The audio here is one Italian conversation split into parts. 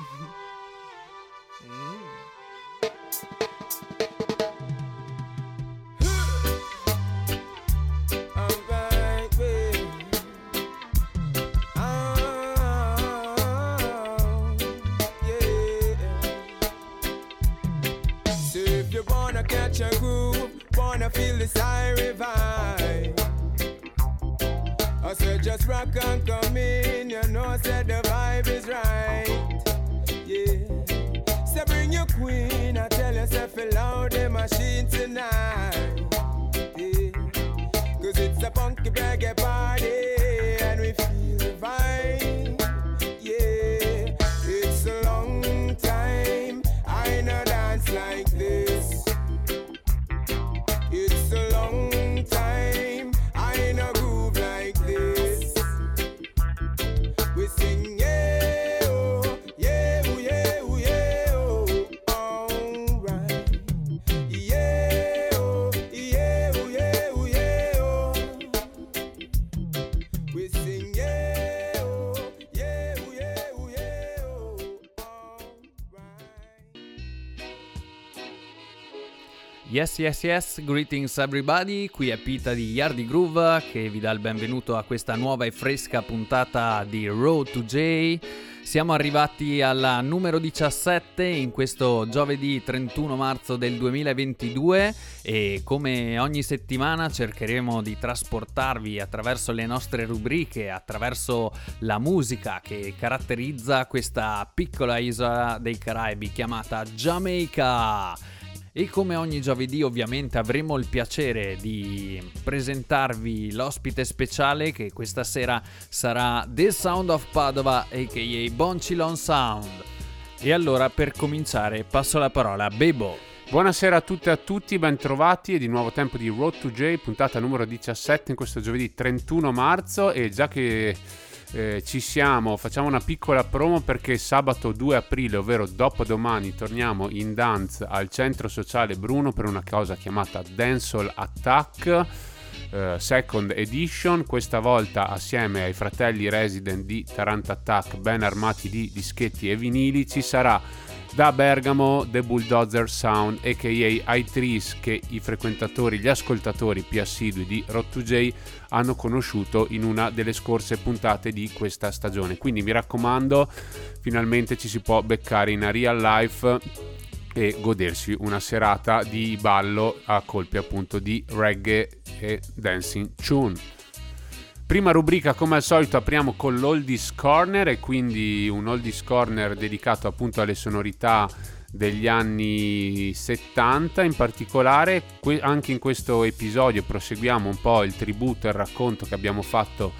Mm-hmm. Yes, yes, yes, greetings everybody, qui è Pita di Yardi Groove che vi dà il benvenuto a questa nuova e fresca puntata di Road to J. Siamo arrivati alla numero 17 in questo giovedì 31 marzo del 2022 e come ogni settimana cercheremo di trasportarvi attraverso le nostre rubriche, attraverso la musica che caratterizza questa piccola isola dei Caraibi chiamata Jamaica. E come ogni giovedì ovviamente avremo il piacere di presentarvi l'ospite speciale che questa sera sarà The Sound of Padova aka Boncilon Sound. E allora per cominciare passo la parola a Bebo. Buonasera a tutte e a tutti, bentrovati e di nuovo tempo di Road to J, puntata numero 17 in questo giovedì 31 marzo e già che eh, ci siamo, facciamo una piccola promo perché sabato 2 aprile, ovvero dopodomani, torniamo in dance al centro sociale Bruno per una cosa chiamata Dancehall Attack. eh, second edition, questa volta assieme ai fratelli resident di Tarant Attack, ben armati di dischetti e vinili, ci sarà da Bergamo The Bulldozer Sound, aka I3s, che i frequentatori, gli ascoltatori più assidui di Rot 2 J hanno conosciuto in una delle scorse puntate di questa stagione. Quindi mi raccomando, finalmente ci si può beccare in real life e godersi una serata di ballo a colpi appunto di reggae e dancing tune. Prima rubrica, come al solito, apriamo con l'Oldies Corner e quindi un Oldies Corner dedicato appunto alle sonorità degli anni 70 in particolare. Anche in questo episodio proseguiamo un po' il tributo e il racconto che abbiamo fatto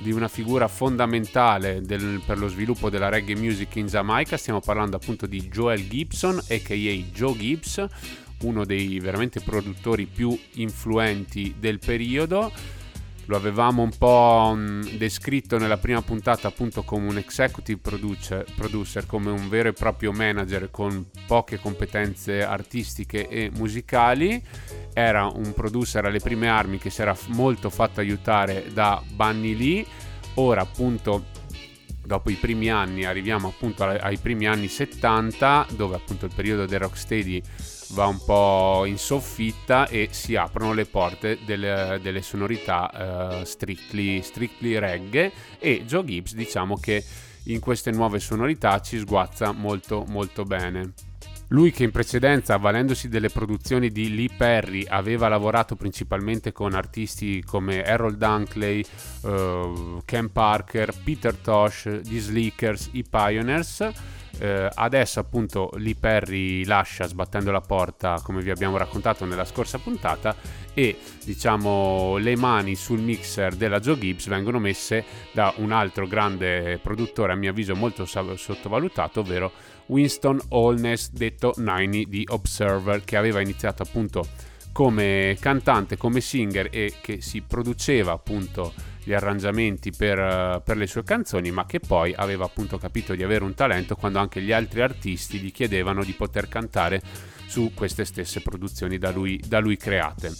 di una figura fondamentale del- per lo sviluppo della reggae music in Giamaica. Stiamo parlando appunto di Joel Gibson, aka Joe Gibbs, uno dei veramente produttori più influenti del periodo lo avevamo un po' mh, descritto nella prima puntata appunto come un executive producer, producer, come un vero e proprio manager con poche competenze artistiche e musicali. Era un producer alle prime armi che si era molto fatto aiutare da Bunny Lee. Ora appunto dopo i primi anni arriviamo appunto ai, primi anni 70 dove appunto il periodo del rocksteady va un po' in soffitta e si aprono le porte delle, delle sonorità eh, strictly, strictly reggae e Joe Gibbs diciamo che in queste nuove sonorità ci sguazza molto molto bene. Lui che in precedenza, avvalendosi delle produzioni di Lee Perry, aveva lavorato principalmente con artisti come Errol Dunkley, eh, Ken Parker, Peter Tosh, gli Slickers, i Pioneers, eh, adesso appunto Lee Perry lascia sbattendo la porta come vi abbiamo raccontato nella scorsa puntata e diciamo le mani sul mixer della Joe Gibbs vengono messe da un altro grande produttore a mio avviso molto sottovalutato ovvero Winston Holness detto Niney di Observer che aveva iniziato appunto come cantante, come singer e che si produceva appunto gli arrangiamenti per, eh, per, le sue canzoni, ma che poi aveva appunto capito di avere un talento quando anche gli altri artisti gli chiedevano di poter cantare su queste stesse produzioni da lui, da lui create.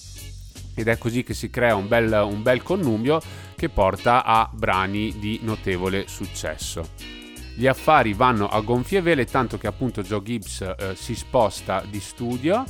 Ed è così che si crea un bel, un bel connubio che porta a brani di notevole successo. Gli affari vanno a gonfie vele, tanto che appunto Joe Gibbs eh, si sposta di studio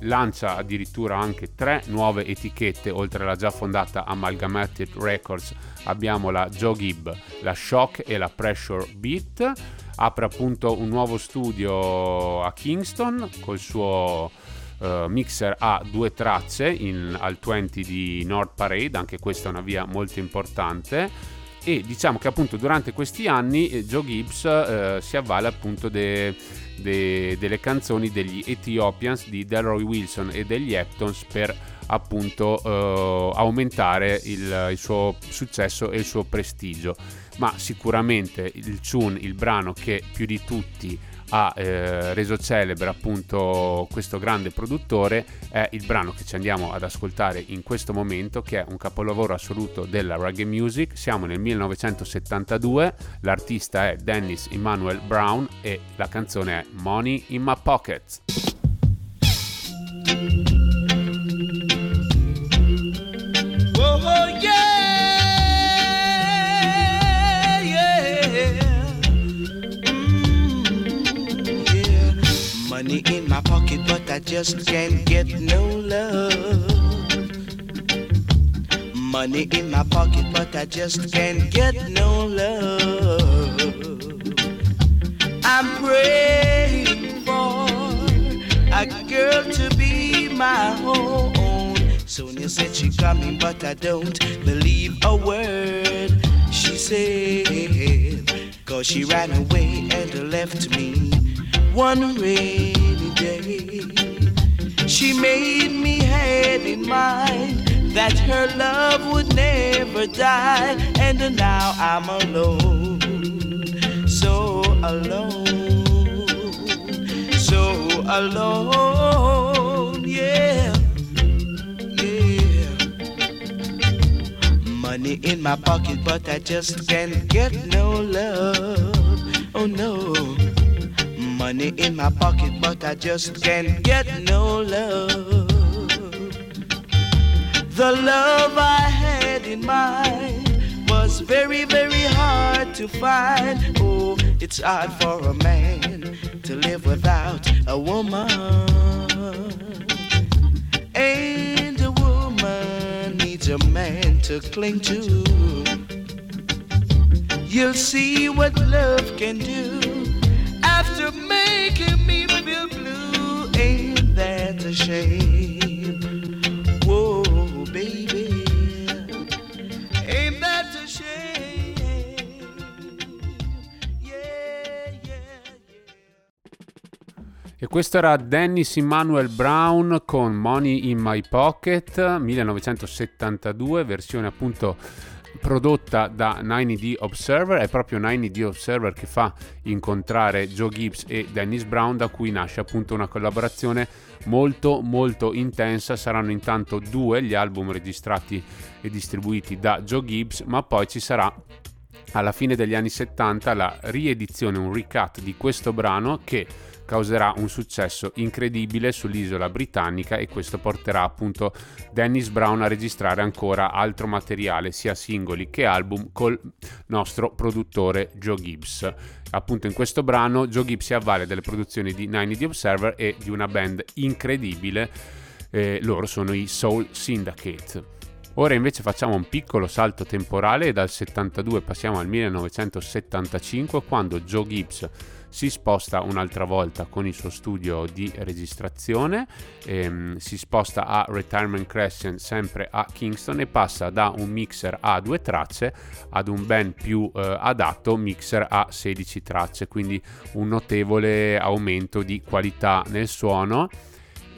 lancia addirittura anche tre nuove etichette oltre alla già fondata Amalgamated Records abbiamo la Joe Gibb, la Shock e la Pressure Beat. Apre appunto un nuovo studio a Kingston col suo uh, mixer a due tracce in, al 20 di North Parade anche questa è una via molto importante e diciamo che appunto durante questi anni eh, Joe Gibbs eh, si avvale appunto de, de, delle canzoni degli Ethiopians di Delroy Wilson e degli Eptons per appunto eh, aumentare il, il suo successo e il suo prestigio. Ma sicuramente il tune, il brano che più di tutti ha eh, reso celebre appunto questo grande produttore è il brano che ci andiamo ad ascoltare in questo momento che è un capolavoro assoluto della reggae music. Siamo nel 1972 l'artista è Dennis Emmanuel Brown e la canzone è Money in My Pockets Money in my pocket, but I just can't get no love. Money in my pocket, but I just can't get no love. I'm praying for a girl to be my own. Sonia said she coming, but I don't believe a word she said. Cause she ran away and left me one rainy day. She made me had in mind that her love would never die, and now I'm alone, so alone, so alone, yeah, yeah. Money in my pocket, but I just can't get no love. Oh no. Money in my pocket, but I just can't get no love. The love I had in mind was very, very hard to find. Oh, it's hard for a man to live without a woman. And a woman needs a man to cling to. You'll see what love can do E questo era Dennis Emmanuel Brown con Money in My Pocket 1972, versione appunto prodotta da 9D Observer, è proprio 9D Observer che fa incontrare Joe Gibbs e Dennis Brown, da cui nasce appunto una collaborazione molto molto intensa. Saranno intanto due gli album registrati e distribuiti da Joe Gibbs, ma poi ci sarà alla fine degli anni 70 la riedizione, un recut di questo brano che causerà un successo incredibile sull'isola britannica e questo porterà appunto Dennis Brown a registrare ancora altro materiale, sia singoli che album, col nostro produttore Joe Gibbs. Appunto in questo brano Joe Gibbs si avvale delle produzioni di Nine The Observer e di una band incredibile, eh, loro sono i Soul Syndicate. Ora invece facciamo un piccolo salto temporale e dal 72 passiamo al 1975 quando Joe Gibbs si sposta un'altra volta con il suo studio di registrazione, ehm, si sposta a Retirement Crescent sempre a Kingston e passa da un mixer a due tracce ad un ben più eh, adatto mixer a 16 tracce, quindi un notevole aumento di qualità nel suono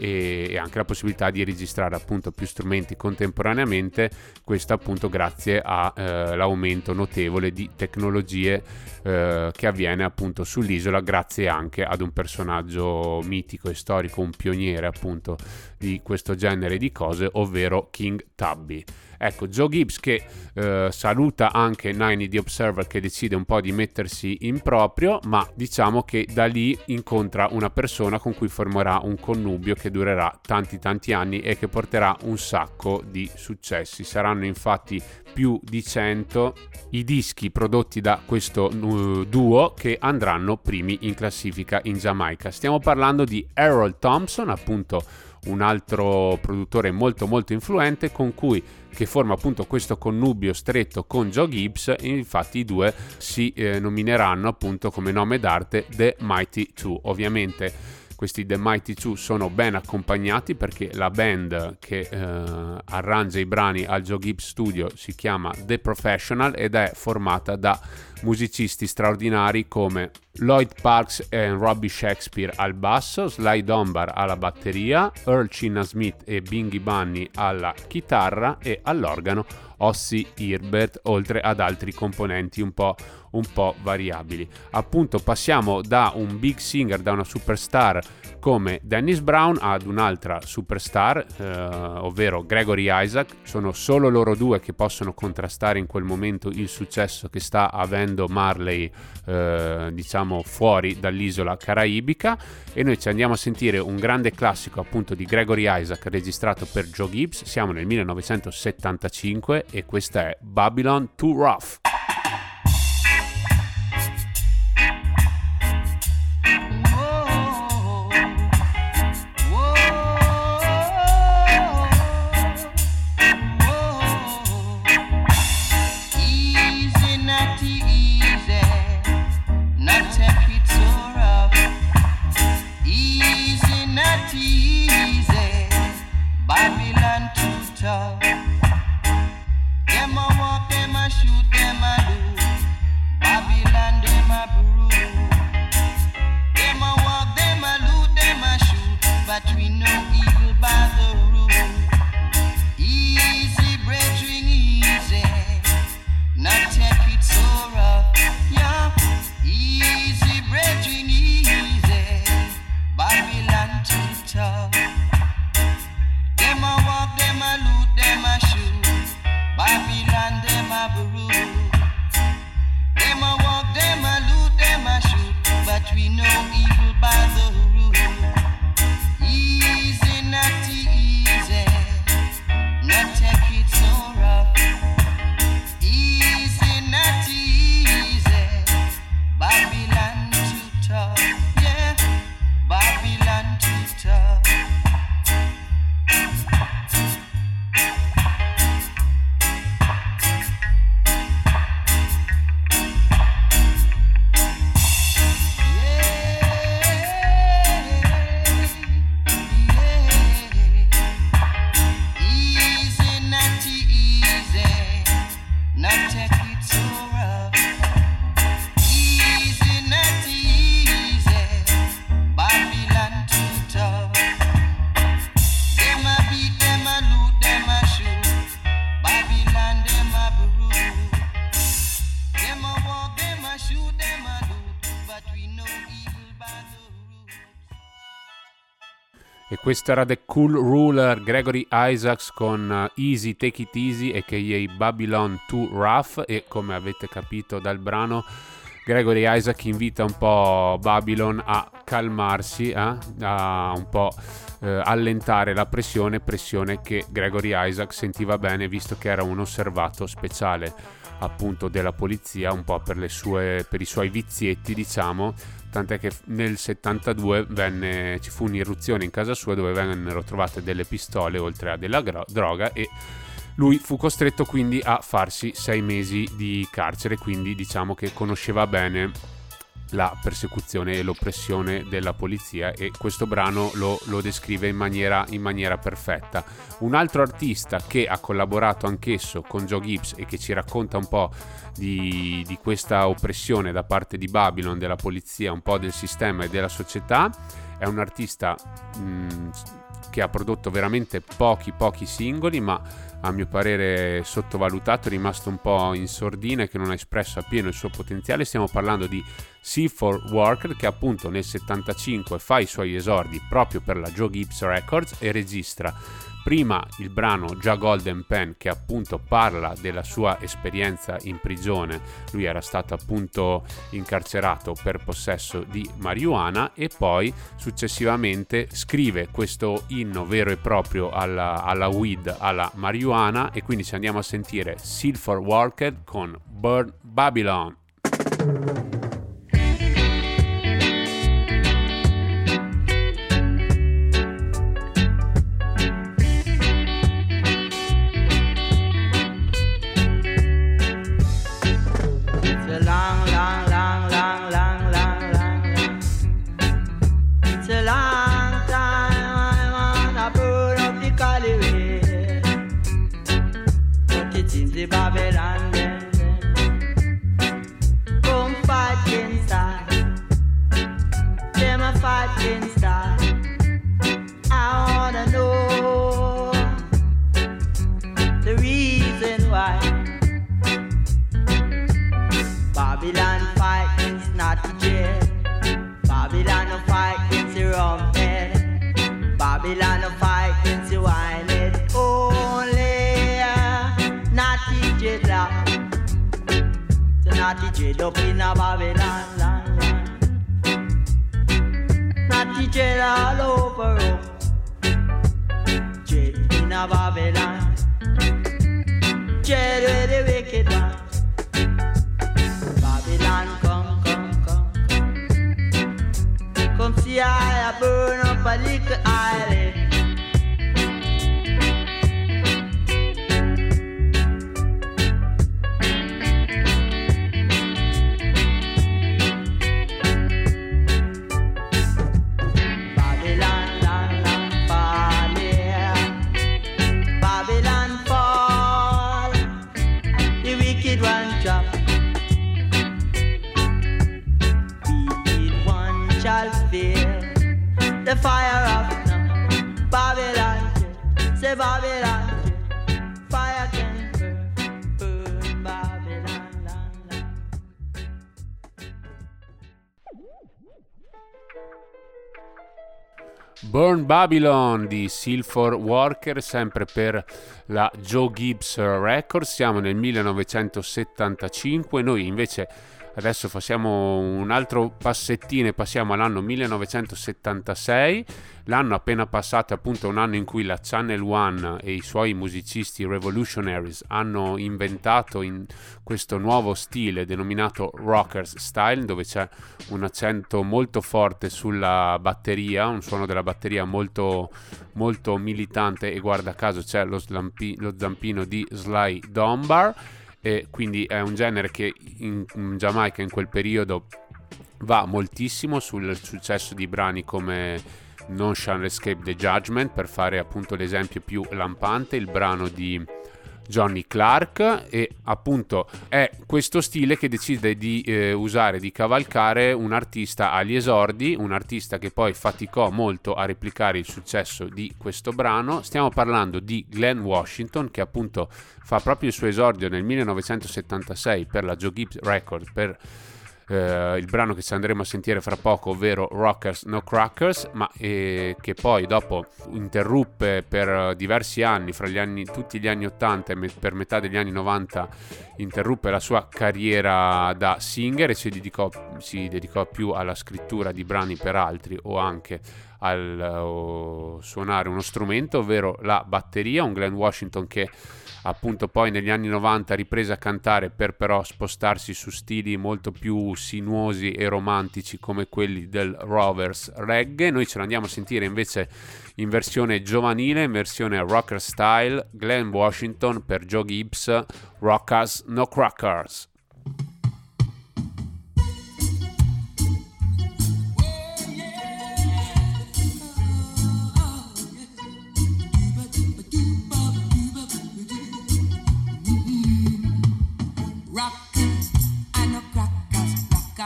e anche la possibilità di registrare appunto più strumenti contemporaneamente, questo appunto grazie all'aumento eh, notevole di tecnologie eh, che avviene appunto sull'isola grazie anche ad un personaggio mitico e storico, un pioniere appunto di questo genere di cose, ovvero King Tubby. Ecco, Joe Gibbs che eh, saluta anche Nine The Observer che decide un po' di mettersi in proprio, ma diciamo che da lì incontra una persona con cui formerà un connubio che durerà tanti tanti anni e che porterà un sacco di successi. Saranno infatti più di 100 i dischi prodotti da questo uh, duo che andranno primi in classifica in Giamaica. Stiamo parlando di Harold Thompson, appunto un altro produttore molto molto influente con cui che forma appunto questo connubio stretto con Joe Gibbs infatti i due si eh, nomineranno appunto come nome d'arte The Mighty Two. Ovviamente questi The Mighty Two sono ben accompagnati perché la band che eh, arrangia i brani al Joe Gibbs Studio si chiama The Professional ed è formata da musicisti straordinari come Lloyd Parks e Robbie Shakespeare al basso, Sly Dunbar alla batteria, Earl Chinna Smith e Bingy Bunny alla chitarra e all'organo Ossie Herbert, oltre ad altri componenti un po', un po' variabili. Appunto passiamo da un big singer, da una superstar come Dennis Brown ad un'altra superstar, eh, ovvero Gregory Isaac. Sono solo loro due che possono contrastare in quel momento il successo che sta avendo Marley, eh, diciamo, fuori dall'isola caraibica. E noi ci andiamo a sentire un grande classico appunto di Gregory Isaac registrato per Joe Gibbs. Siamo nel 1975 e questa è Babylon Too Rough. Them a walk, them a loot, them a shoot. Babylon, them a brew. Them a walk, them a loot, them a shoot. But we know. Questo era The Cool Ruler Gregory Isaacs con uh, Easy Take It Easy e che Babylon 2 Rough e come avete capito dal brano Gregory Isaac invita un po' Babylon a calmarsi, eh? a un po' eh, allentare la pressione, pressione che Gregory Isaac sentiva bene visto che era un osservato speciale appunto della polizia un po' per, sue, per i suoi vizietti diciamo tant'è che nel 72 venne, ci fu un'irruzione in casa sua dove vennero trovate delle pistole oltre a della droga e lui fu costretto quindi a farsi sei mesi di carcere, quindi diciamo che conosceva bene la persecuzione e l'oppressione della polizia e questo brano lo, lo descrive in maniera, in maniera, perfetta. Un altro artista che ha collaborato anch'esso con Joe Gibbs e che ci racconta un po' di, di questa oppressione da parte di Babylon, della polizia, un po' del sistema e della società, è un artista mh, che ha prodotto veramente pochi pochi singoli ma a mio parere sottovalutato, rimasto un po' in sordina e che non ha espresso appieno il suo potenziale. Stiamo parlando di C4 Worker che appunto nel 75 fa i suoi esordi proprio per la Joe Gibbs Records e registra prima il brano Già Golden Pen che appunto parla della sua esperienza in prigione, lui era stato appunto incarcerato per possesso di marijuana e poi successivamente scrive questo inno vero e proprio alla, alla weed, alla marijuana e quindi ci andiamo a sentire Silver Walker con Burn Babylon. Jade up in a Babylon land. Natty Jade all over up. Jade in a Babylon. Jade where the wicked ones. Babylon come, come, come, come. Come see I burn up a little island. Babylon di Silver Walker, sempre per la Joe Gibbs Records. Siamo nel 1975, noi invece adesso facciamo un altro passettino e passiamo all'anno 1976, l'anno appena passato appunto un anno in cui la Channel One e i suoi musicisti revolutionaries hanno inventato in questo nuovo stile denominato rockers style dove c'è un accento molto forte sulla batteria, un suono della batteria molto, molto militante e guarda caso c'è lo, slampi, lo zampino di Sly Dunbar e quindi è un genere che in, in Giamaica in quel periodo va moltissimo sul successo di brani come Non Shall Escape the Judgment per fare appunto l'esempio più lampante, il brano di Johnny Clark e appunto è questo stile che decide di eh, usare, di cavalcare un artista agli esordi, un artista che poi faticò molto a replicare il successo di questo brano. Stiamo parlando di Glenn Washington che appunto fa proprio il suo esordio nel 1976 per la Joe Gibbs Record per eh, il brano che ci andremo a sentire fra poco, ovvero Rockers No Crackers, ma eh, che poi dopo interruppe per diversi anni, fra gli anni, tutti gli anni 80 e me- per metà degli anni 90, interruppe la sua carriera da singer e si dedicò, si dedicò più alla scrittura di brani per altri o anche al suonare uno strumento, ovvero la batteria, un Glenn Washington che appunto poi negli anni 90 riprese a cantare per però spostarsi su stili molto più sinuosi e romantici come quelli del Rovers Reggae. Noi ce l'andiamo a sentire invece in versione giovanile, in versione rocker style, Glenn Washington per Joe Gibbs, Rockers No Crackers.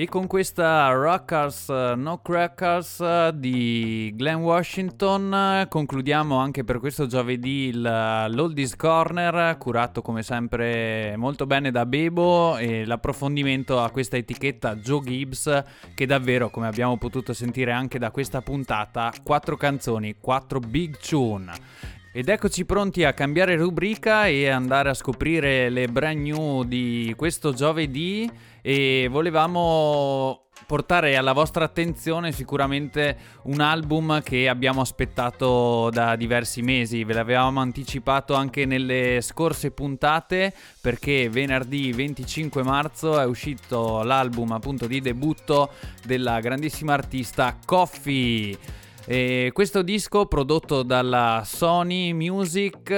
E con questa Rockers No Crackers di Glenn Washington concludiamo anche per questo giovedì l'Oldies Corner, curato come sempre molto bene da Bebo e l'approfondimento a questa etichetta Joe Gibbs che davvero, come abbiamo potuto sentire anche da questa puntata, quattro canzoni, quattro big tune. Ed eccoci pronti a cambiare rubrica e andare a scoprire le brand new di questo giovedì e volevamo portare alla vostra attenzione sicuramente un album che abbiamo aspettato da diversi mesi, ve l'avevamo anticipato anche nelle scorse puntate perché venerdì 25 marzo è uscito l'album appunto di debutto della grandissima artista Coffee. E questo disco prodotto dalla Sony Music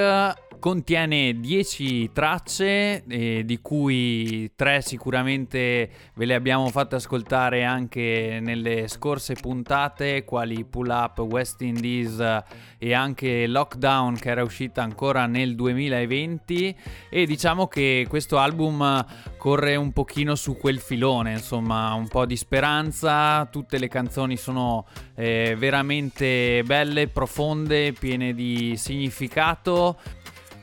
contiene 10 tracce, eh, di cui 3 sicuramente ve le abbiamo fatte ascoltare anche nelle scorse puntate, quali Pull Up, West Indies e anche Lockdown che era uscita ancora nel 2020 e diciamo che questo album corre un pochino su quel filone, insomma un po' di speranza, tutte le canzoni sono eh, veramente belle, profonde, piene di significato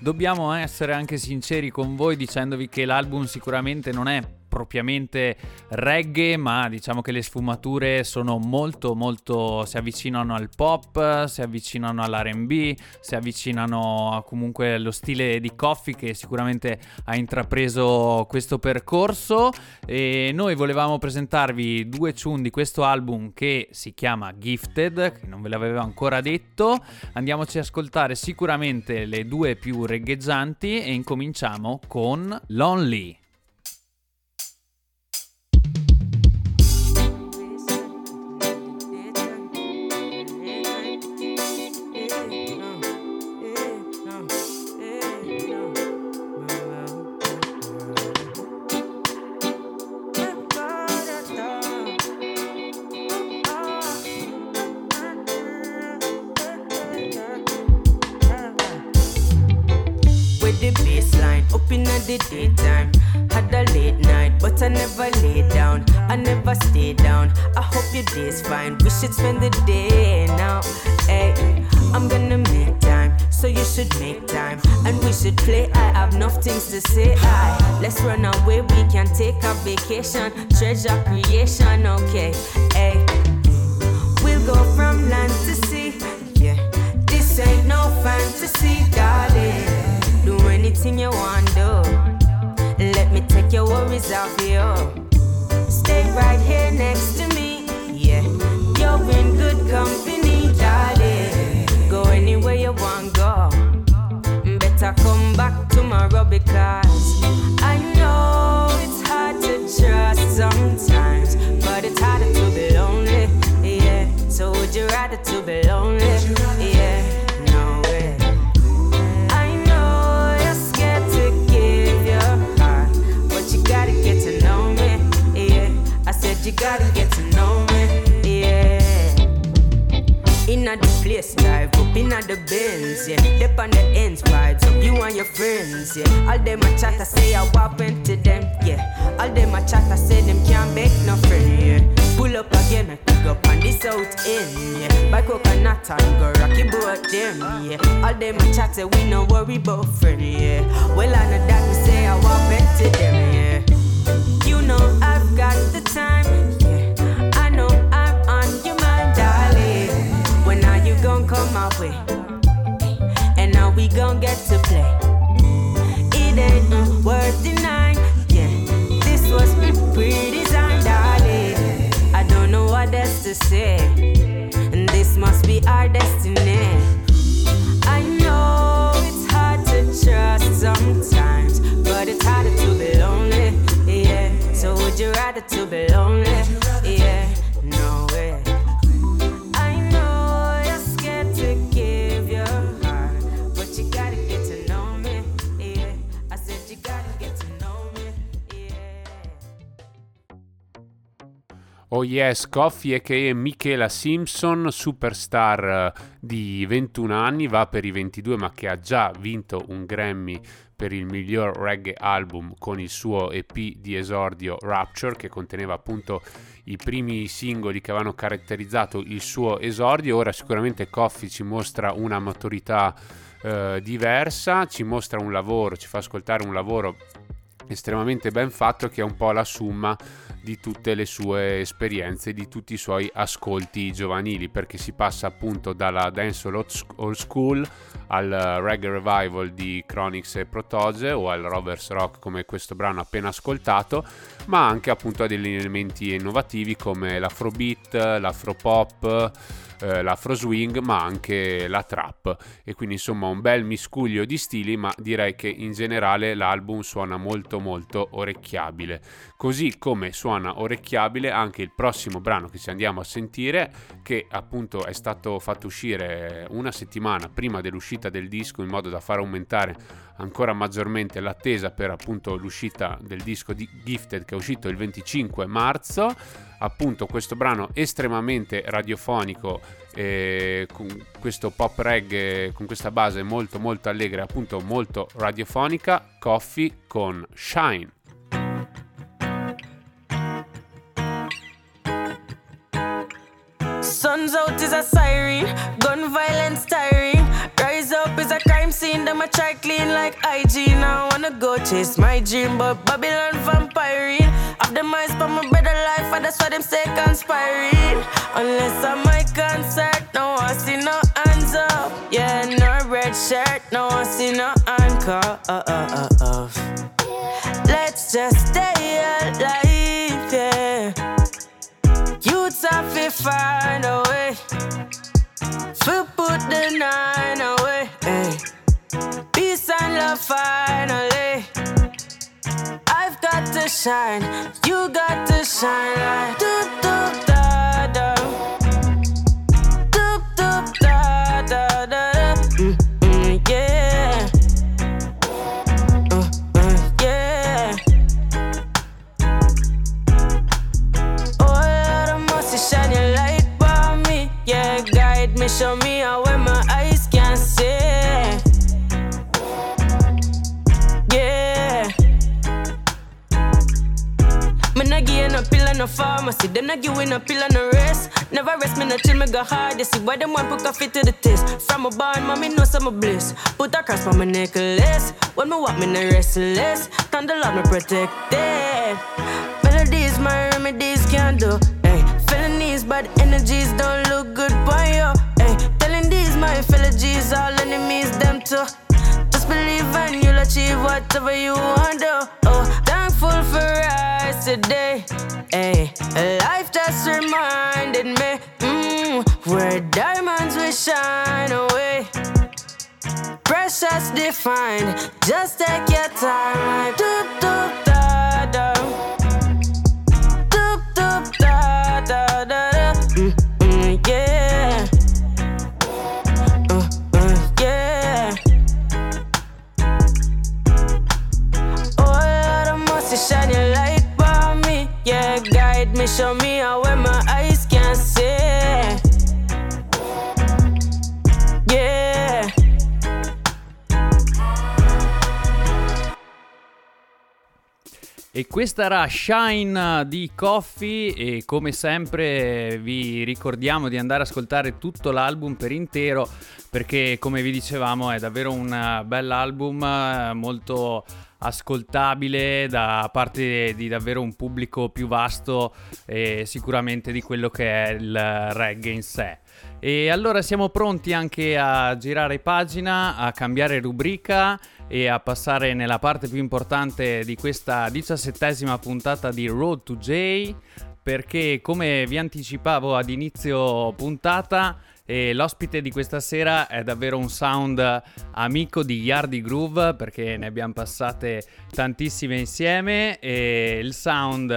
dobbiamo essere anche sinceri con voi dicendovi che l'album sicuramente non è propriamente reggae, ma diciamo che le sfumature sono molto molto si avvicinano al pop, si avvicinano all'R&B, si avvicinano a comunque allo stile di Coffee che sicuramente ha intrapreso questo percorso e noi volevamo presentarvi due tune di questo album che si chiama Gifted, che non ve l'avevo ancora detto. Andiamoci ad ascoltare sicuramente le due più regheggianti e incominciamo con Lonely. Oh yes, Coffee a.k.a. Michela Simpson, superstar eh, di 21 anni, va per i 22 ma che ha già vinto un Grammy per il miglior reggae album con il suo EP di esordio Rapture che conteneva appunto i primi singoli che avevano caratterizzato il suo esordio. Ora sicuramente Coffee ci mostra una maturità eh, diversa, ci mostra un lavoro, ci fa ascoltare un lavoro estremamente ben fatto che è un po' la summa di tutte le sue esperienze, di tutti i suoi ascolti giovanili, perché si passa appunto dalla dancehall old school al reggae revival di Chronix e Protose o al Rovers Rock come questo brano appena ascoltato, ma anche appunto a degli elementi innovativi come l'afrobeat, l'afropop, eh, l'afro swing ma anche la trap. E quindi insomma un bel miscuglio di stili ma direi che in generale l'album suona molto molto orecchiabile così come suona orecchiabile anche il prossimo brano che ci andiamo a sentire che appunto è stato fatto uscire una settimana prima dell'uscita del disco in modo da far aumentare ancora maggiormente l'attesa per appunto l'uscita del disco di Gifted che è uscito il 25 marzo. Appunto questo brano estremamente radiofonico eh, con questo pop reggae con questa base molto molto allegra appunto molto radiofonica Coffee con Shine Sun's out is a siren, gun violence tiring. Rise up is a crime scene, them a try clean like IG. Now I wanna go chase my dream, but Babylon vampiring. Have them eyes for my better life, and that's why them say conspiring. Unless I'm my concert, no I see no hands up. Yeah, no red shirt, no I see no handcuff. Uh, uh, uh, Let's just stay alive, yeah. Youths have to find a to put the nine away. eh. Peace and love finally. I've got to shine, you got to shine like doop doop da no pharmacy. Them nah give no pill and no rest. Never rest, me no chill, me go hard. You see why them want put coffee to the test. From a barn, mommy know some a bliss. Put a cross on my necklace. When me walk, me no restless. Thank the Lord, me protected. Melodies, my remedies can do. Eh. Hey, felonies, bad energies don't look good for you. Hey, telling these my fellow G's, all enemies, them too. Believe and you'll achieve whatever you want to. Oh, thankful for us today. Hey, life just reminded me mm, where diamonds will shine away. Precious defined, just take your time. Doop doop da E questa era Shine di Coffee e come sempre vi ricordiamo di andare ad ascoltare tutto l'album per intero perché come vi dicevamo è davvero un bell'album molto ascoltabile da parte di davvero un pubblico più vasto e sicuramente di quello che è il reggae in sé. E allora siamo pronti anche a girare pagina, a cambiare rubrica e a passare nella parte più importante di questa diciassettesima puntata di Road to J perché come vi anticipavo ad inizio puntata e l'ospite di questa sera è davvero un sound amico di Yardi Groove perché ne abbiamo passate tantissime insieme e il sound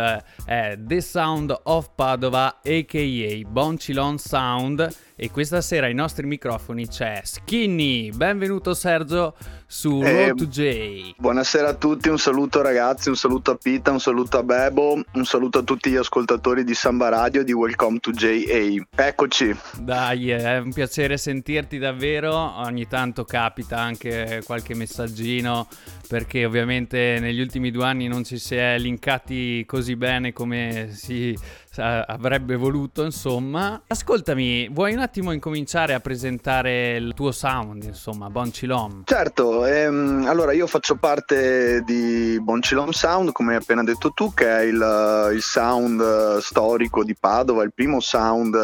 è The Sound of Padova aka Boncilon Sound e questa sera ai nostri microfoni c'è Skinny. Benvenuto Sergio su eh, Road to J. Buonasera a tutti, un saluto ragazzi, un saluto a Pita, un saluto a Bebo, un saluto a tutti gli ascoltatori di Samba Radio di Welcome to JA. Eccoci. Dai, è un piacere sentirti davvero. Ogni tanto capita anche qualche messaggino perché ovviamente negli ultimi due anni non ci si è linkati così bene come si avrebbe voluto, insomma. Ascoltami, vuoi un attimo incominciare a presentare il tuo sound, insomma, Boncilom? Certo, ehm, allora io faccio parte di Boncilom Sound, come hai appena detto tu, che è il, il sound storico di Padova, il primo sound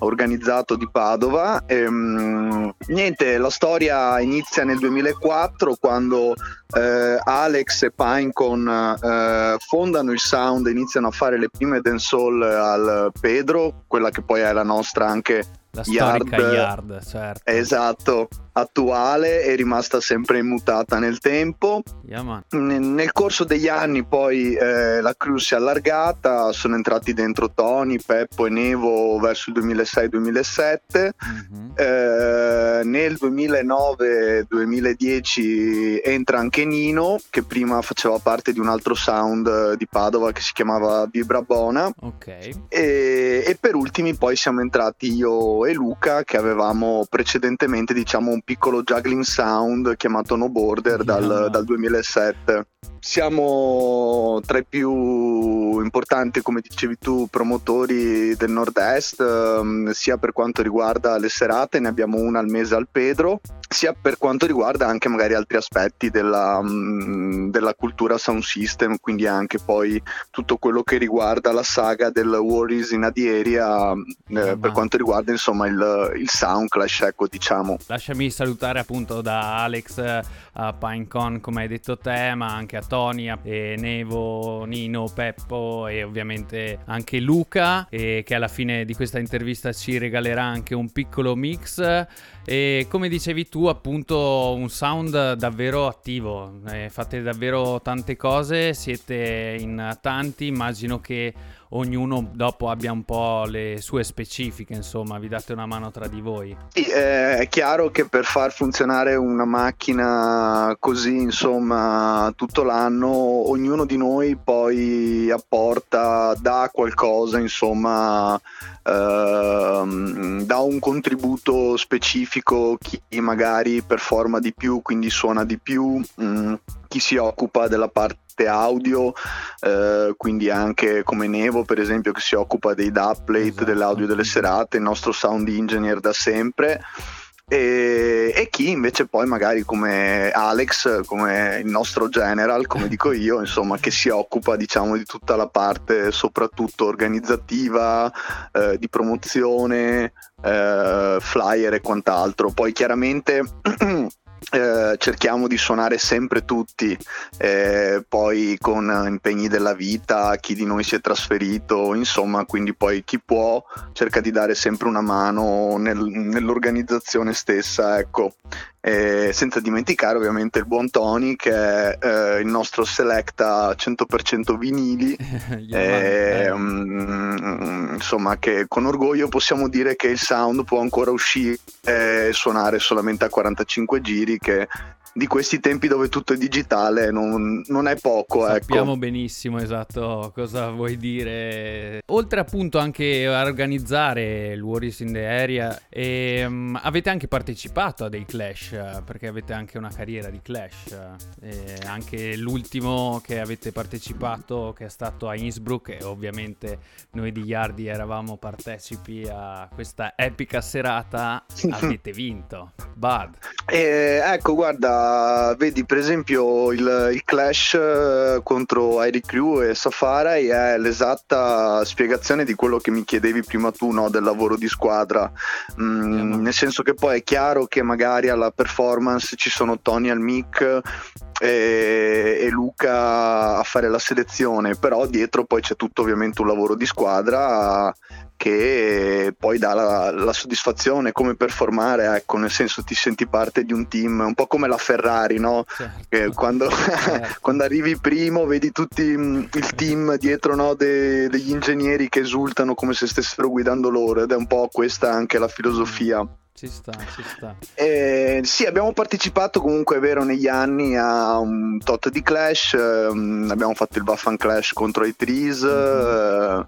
organizzato di Padova. E, ehm, niente, la storia inizia nel 2004 quando eh, Alex e Pinecon eh, fondano il sound, iniziano a fare le prime dancehall al Pedro, quella che poi è la nostra anche la yard, yard certo. Esatto, attuale è rimasta sempre immutata nel tempo. Yeah, nel corso degli anni poi eh, la crew si è allargata, sono entrati dentro Tony, Peppo e Nevo verso il 2006-2007. Mm-hmm. Eh, nel 2009-2010 entra anche Nino, che prima faceva parte di un altro sound di Padova che si chiamava Vibra Bona. Okay. E, e per ultimi poi siamo entrati io e Luca che avevamo precedentemente diciamo un piccolo juggling sound chiamato No Border dal, dal 2007 siamo tra i più importanti, come dicevi tu, promotori del nord-est, ehm, sia per quanto riguarda le serate, ne abbiamo una al mese al Pedro, sia per quanto riguarda anche magari altri aspetti della, mm, della cultura sound system, quindi anche poi tutto quello che riguarda la saga del Warriors in Adieria, eh, per quanto riguarda insomma il, il sound clash, ecco diciamo. Lasciami salutare appunto da Alex a Pinecon, come hai detto te, ma anche a Tony, a Nevo, Nino, Peppo e ovviamente anche Luca, che alla fine di questa intervista ci regalerà anche un piccolo mix. E come dicevi tu, appunto, un sound davvero attivo. Eh, fate davvero tante cose, siete in tanti. Immagino che ognuno dopo abbia un po' le sue specifiche, insomma, vi date una mano tra di voi. Sì, eh, è chiaro che per far funzionare una macchina così, insomma, tutto l'anno, ognuno di noi poi apporta, dà qualcosa, insomma, ehm, dà un contributo specifico, chi magari performa di più, quindi suona di più, mh, mm, chi si occupa della parte audio, eh, quindi anche come Nevo per esempio che si occupa dei dubplate, esatto. dell'audio delle serate, il nostro sound engineer da sempre. E, e, chi invece poi magari come Alex, come il nostro general, come dico io, insomma, che si occupa diciamo di tutta la parte soprattutto organizzativa, eh, di promozione, eh, flyer e quant'altro. Poi chiaramente Eh, cerchiamo di suonare sempre tutti, eh, poi con impegni della vita, chi di noi si è trasferito, insomma, quindi poi chi può cerca di dare sempre una mano nel, nell'organizzazione stessa, ecco. Eh, senza dimenticare ovviamente il buon Tony che è eh, il nostro selecta 100% vinili. Eh, um, insomma che con orgoglio possiamo dire che il sound può ancora uscire e suonare solamente a 45 giri che di questi tempi dove tutto è digitale non, non è poco. Ecco. Sappiamo ecco. benissimo esatto cosa vuoi dire. Oltre appunto anche a organizzare il Warriors in the Area, e, um, avete anche partecipato a dei Clash, perché avete anche una carriera di Clash. E anche l'ultimo che avete partecipato, che è stato a Innsbruck, e ovviamente noi di Yardi eravamo partecipi a questa epica serata, avete vinto. Bad. Eh, ecco, guarda, vedi per esempio il, il Clash eh, contro Airy Crew e Safari è l'esatta spiegazione di quello che mi chiedevi prima tu, no, del lavoro di squadra. Mm, nel senso che poi è chiaro che magari alla performance ci sono Tony al mic e, e, Luca a fare la selezione, però dietro poi c'è tutto ovviamente un lavoro di squadra che poi dà la, la, soddisfazione come performare, ecco, nel senso ti senti parte di un team, un po' come la Ferrari, no? Certo. Quando, certo. quando, arrivi primo vedi tutti mm, il team dietro no? De, degli ingegneri che esultano come se stessero guidando loro ed è un po' questa anche la filosofia. Ci sta, ci sta. Eh, sì, abbiamo partecipato comunque, è vero, negli anni a un tot di Clash. Eh, abbiamo fatto il Buffan Clash contro i Trees. Mm-hmm.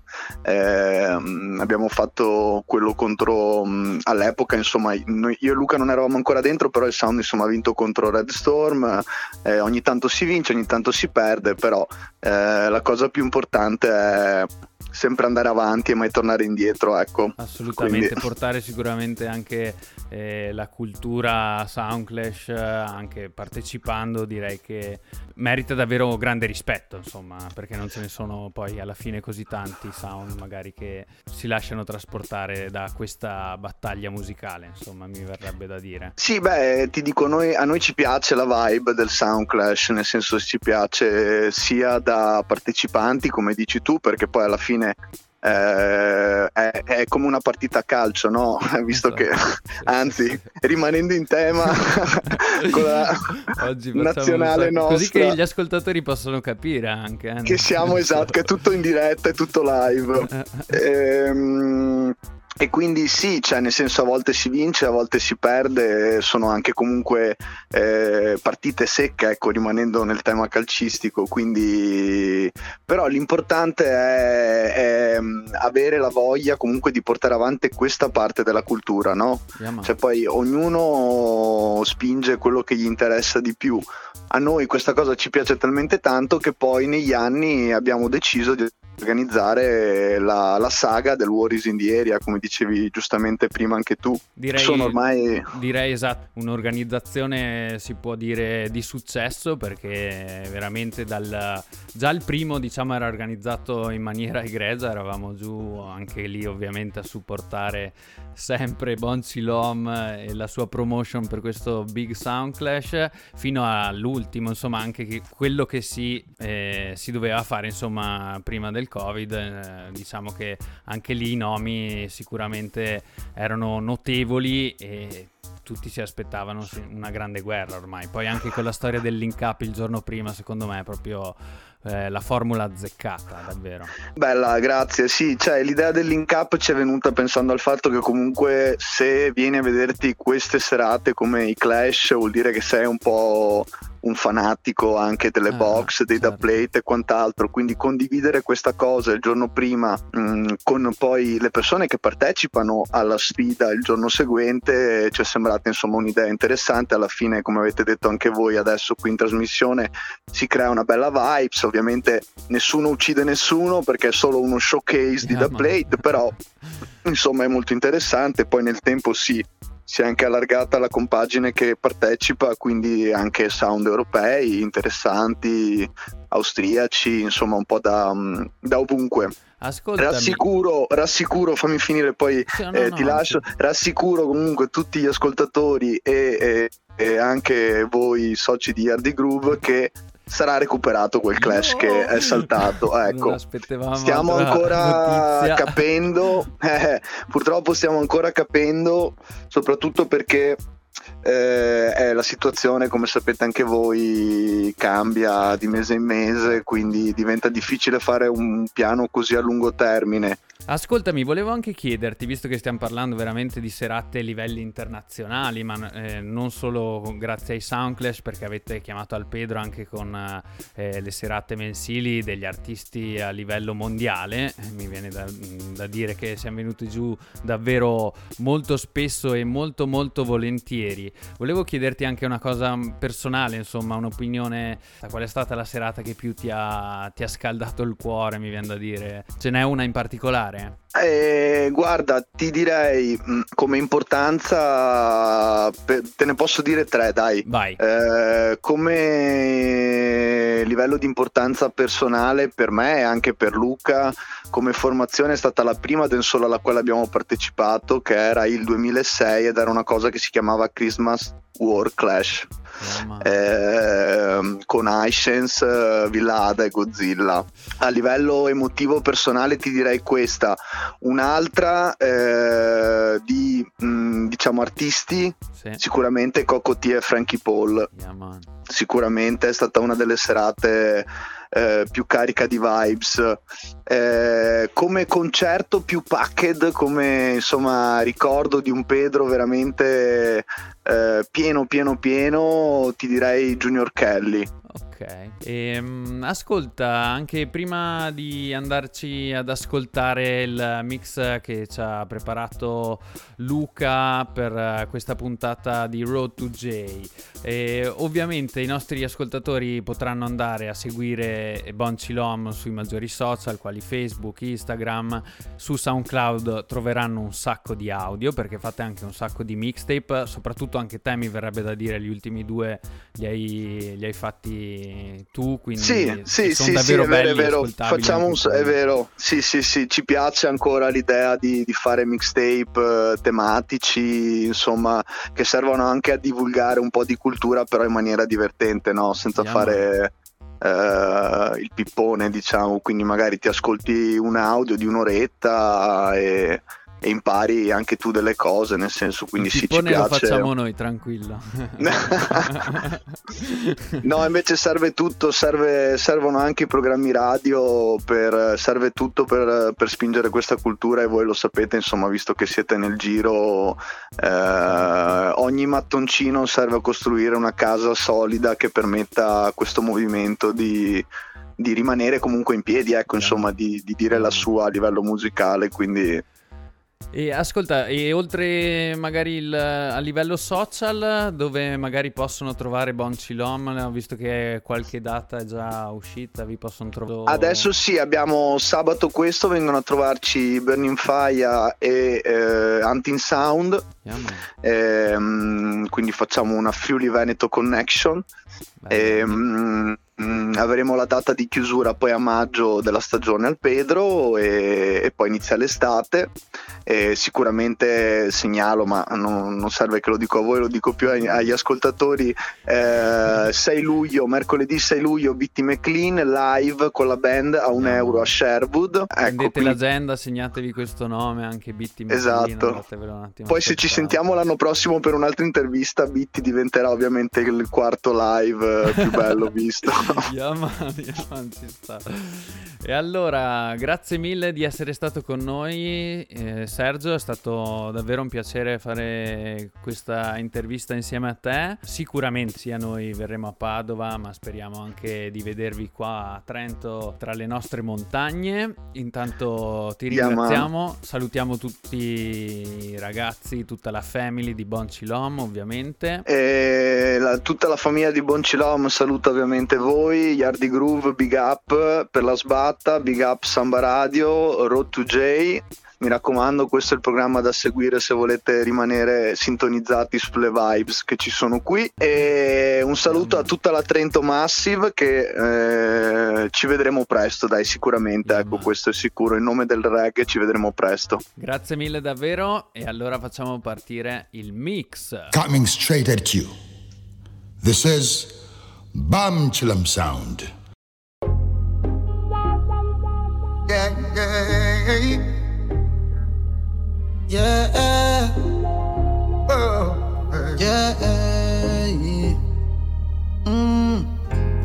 Eh, abbiamo fatto quello contro. Mm, all'epoca, insomma, noi, io e Luca non eravamo ancora dentro, però il Sound insomma, ha vinto contro Red Storm. Eh, ogni tanto si vince, ogni tanto si perde, però eh, la cosa più importante è sempre andare avanti e mai tornare indietro. Ecco. Assolutamente, Quindi... portare sicuramente anche eh, la cultura Soundclash, anche partecipando, direi che merita davvero grande rispetto, insomma, perché non ce ne sono poi alla fine così tanti sound magari che si lasciano trasportare da questa battaglia musicale, insomma, mi verrebbe da dire. Sì, beh, ti dico, noi, a noi ci piace la vibe del Soundclash, nel senso ci piace sia da partecipanti, come dici tu, perché poi alla fine eh, è, è, come una partita a calcio, no? Visto che, anzi, rimanendo in tema con la nazionale nostra, così che gli ascoltatori possono capire anche eh? che siamo esatto, che è tutto in diretta, è tutto live. ehm, e quindi sì, cioè nel senso a volte si vince, a volte si perde, sono anche comunque eh, partite secche, ecco, rimanendo nel tema calcistico, quindi però l'importante è, è, mm, avere la voglia comunque di portare avanti questa parte della cultura, no? Yeah, cioè poi ognuno spinge quello che gli interessa di più. A noi questa cosa ci piace talmente tanto che poi negli anni abbiamo deciso di organizzare la, la, saga del War is in the Area, come dicevi giustamente prima anche tu. Direi, Sono ormai... direi esatto, un'organizzazione si può dire di successo perché veramente dal, già il primo diciamo era organizzato in maniera egregia, eravamo giù anche lì ovviamente a supportare sempre Bonzi Lom e la sua promotion per questo Big Sound Clash fino all'ultimo, insomma anche quello che si, eh, si doveva fare insomma prima del Covid, eh, diciamo che anche lì i nomi sicuramente erano notevoli e tutti si aspettavano una grande guerra ormai. Poi anche con la storia del link up il giorno prima, secondo me è proprio eh, la formula azzeccata, davvero. Bella, grazie. Sì, cioè l'idea del link up ci è venuta pensando al fatto che comunque se vieni a vederti queste serate come i Clash vuol dire che sei un po' un fanatico anche delle ah, box, dei certo. da plate e quant'altro, quindi condividere questa cosa il giorno prima mh, mm, con poi le persone che partecipano alla sfida il giorno seguente ci è sembrata insomma un'idea interessante, alla fine come avete detto anche voi adesso qui in trasmissione si crea una bella vibes, ovviamente nessuno uccide nessuno perché è solo uno showcase di yeah, da plate, però insomma è molto interessante, poi nel tempo si si è anche allargata la compagine che partecipa, quindi anche sound europei interessanti, austriaci, insomma un po' da, da ovunque. Ascoltami. Rassicuro, rassicuro, fammi finire poi sì, no, eh, no, ti no, lascio, sì. rassicuro comunque tutti gli ascoltatori e, e, e anche voi soci di Hardy Groove sarà recuperato quel clash no. che è saltato. Ecco, stiamo ancora notizia. capendo, eh, purtroppo stiamo ancora capendo, soprattutto perché eh, eh, la situazione, come sapete anche voi, cambia di mese in mese, quindi diventa difficile fare un piano così a lungo termine. Ascoltami, volevo anche chiederti, visto che stiamo parlando veramente di serate a livelli internazionali, ma eh, non solo grazie ai Soundclash, perché avete chiamato al Pedro anche con eh, le serate mensili degli artisti a livello mondiale, eh, mi viene da, da, dire che siamo venuti giù davvero molto spesso e molto molto volentieri. Volevo chiederti anche una cosa personale, insomma, un'opinione, qual è stata la serata che più ti ha, ti ha scaldato il cuore, mi viene da dire. Ce n'è una in particolare? Eh, guarda, ti direi mm, come importanza, te ne posso dire tre, dai. Vai. Eh, come livello di importanza personale per me e anche per Luca, come formazione è stata la prima dancehall alla quale abbiamo partecipato, che era il 2006 ed era una cosa che si chiamava Christmas War Clash. Eh, con Hisense, Villada e Godzilla. A livello emotivo personale ti direi questa, un'altra eh, di mh, mm, diciamo artisti, sì. sicuramente Coco T e Frankie Paul. Yeah, sicuramente è stata una delle serate eh, più carica di vibes. Eh, come concerto più packed, come insomma ricordo di un Pedro veramente eh, pieno, pieno, pieno, ti direi Junior Kelly. Ok. E, um, ascolta, anche prima di andarci ad ascoltare il mix che ci ha preparato Luca per questa puntata di Road to J, e, ovviamente i nostri ascoltatori potranno andare a seguire Boncilom sui maggiori social, quali Facebook, Instagram, su SoundCloud troveranno un sacco di audio perché fate anche un sacco di mixtape, soprattutto anche te mi verrebbe da dire gli ultimi due li hai, li hai fatti tu, quindi sì, sì, sono sì, davvero sì, è vero, è vero. Facciamo un, è vero, sì, sì, sì, ci piace ancora l'idea di, di fare mixtape eh, tematici, insomma, che servono anche a divulgare un po' di cultura, però in maniera divertente, no? Senza Andiamo. fare Uh, il pippone, diciamo, quindi magari ti ascolti un audio di un'oretta e e impari anche tu delle cose, nel senso quindi sì, ci piace. lo facciamo noi, tranquillo. no, invece serve tutto, serve, servono anche i programmi radio, per, serve tutto per, per, spingere questa cultura e voi lo sapete, insomma, visto che siete nel giro, eh, ogni mattoncino serve a costruire una casa solida che permetta a questo movimento di di rimanere comunque in piedi, ecco, insomma, di, di dire la sua a livello musicale, quindi e ascolta, e oltre magari il, a livello social, dove magari possono trovare Boncilom, visto che qualche data è già uscita, vi possono trovare? Adesso sì, abbiamo sabato questo, vengono a trovarci Burning Fire e eh, Hunting Sound, yeah, quindi facciamo una Friuli Veneto Connection. E, mh, mh, avremo la data di chiusura poi a maggio della stagione al Pedro e, e poi inizia l'estate. E sicuramente segnalo, ma non, non, serve che lo dico a voi, lo dico più agli, agli ascoltatori. Eh, 6 luglio, mercoledì 6 luglio, Bitty McLean live con la band a un euro a Sherwood. Prendete ecco, l'agenda, segnatevi questo nome anche McLean. Esatto. Poi se ci sentiamo l'anno prossimo per un'altra intervista, Bitty diventerà ovviamente il quarto live più bello visto. Yaman, Yaman ci sta. E allora, grazie mille di essere stato con noi. Eh, Sergio, è stato davvero un piacere fare questa intervista insieme a te. Sicuramente sia noi verremo a Padova, ma speriamo anche di vedervi qua a Trento tra le nostre montagne. Intanto ti ringraziamo, salutiamo tutti i ragazzi, tutta la family di Boncilom ovviamente. E la, tutta la famiglia di Boncilom saluta ovviamente voi, Yardi Groove, Big Up per la sbatta, Big Up Samba Radio, Road to J. Mi raccomando questo è il programma da seguire se volete rimanere sintonizzati sulle vibes che ci sono qui. E un saluto a tutta la Trento Massive che eh, ci vedremo presto dai sicuramente ecco questo è sicuro. In nome del reggae ci vedremo presto. Grazie mille davvero. E allora facciamo partire il mix. Coming straight at you. This is Bam Chilam Sound yeah, yeah. Yeah. Oh, yeah. Mm.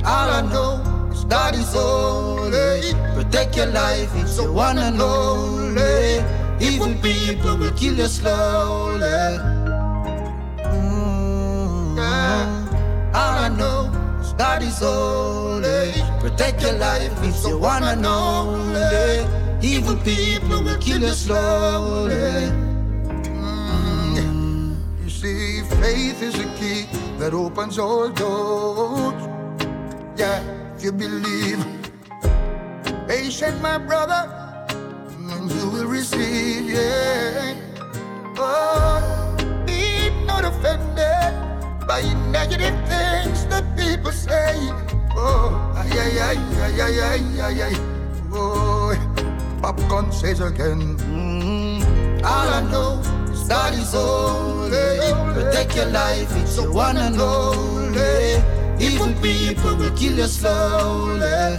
All I know is that it's only Protect your life, it's your one and only. Evil people will kill you slowly. Mm, all I know is God is holy. Protect your life, your one and only. Evil people will kill you slowly. Mm, you see, faith is a key that opens all doors. Yeah, if you believe. Patient, my brother, and you will receive, yeah. Oh, be not offended by negative things that people say. Oh, ay, ay, ay, ay, ay, ay, ay, ay. Oh, popcorn says again. Mm, all I know is God is holy. Protect your life, it's your one and only. Evil people will kill you slowly.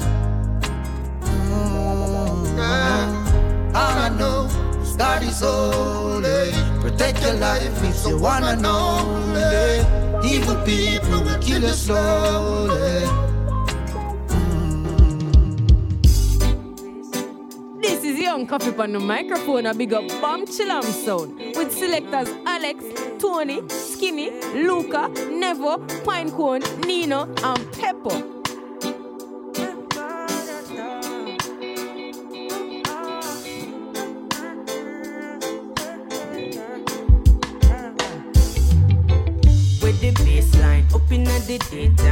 All I know is God is holy. Protect your life, it's your one and only. Evil people will kill you slowly. Young Coffee on the microphone, a big up Bomb Chilam sound with selectors Alex, Tony, Skinny, Luca, Nevo, Pinecone, Nino, and Pepper. With the baseline up the daytime,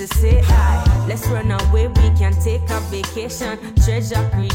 to say. Aye, let's run away. We can take a vacation, treasure creation.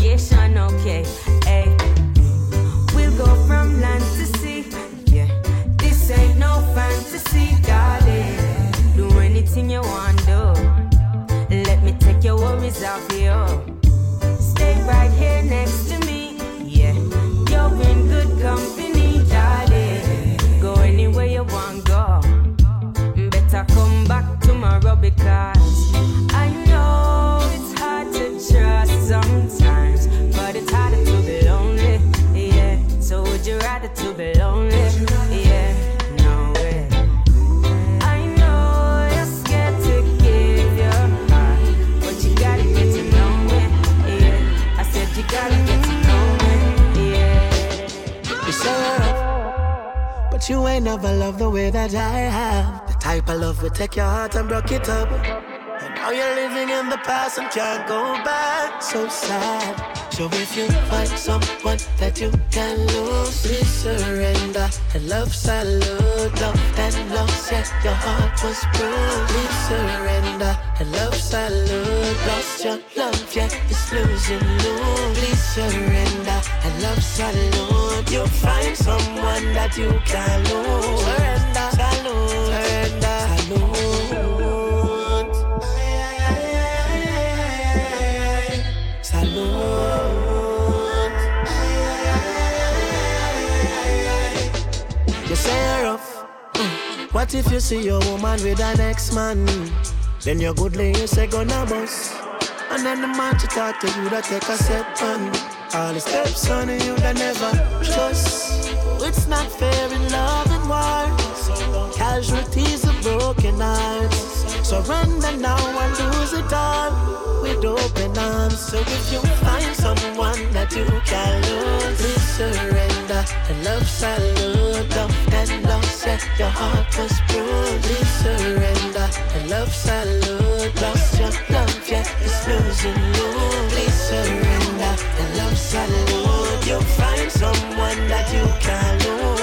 Love salute, love that lost, yeah, your heart was bruised. Please surrender. And love salute, lost your love, yeah, it's losing you. Please surrender. And love salute, you'll find someone that you can lose. Surrender, What if you see your woman with an ex-man? Then your good lady say gonna bust. And then the man to talk to you that take a step on. All the steps on you that never trust. It's not fair in love and war. Casualties of broken hearts. Surrender now and lose it all with open arms. So if you find someone that you can lose, please surrender. And love salute, love that lost, yeah, your heart was bruised. Please surrender. And love salute, lost your love, yeah, it's losing you. Please surrender. And love salute, you'll find someone that you can lose.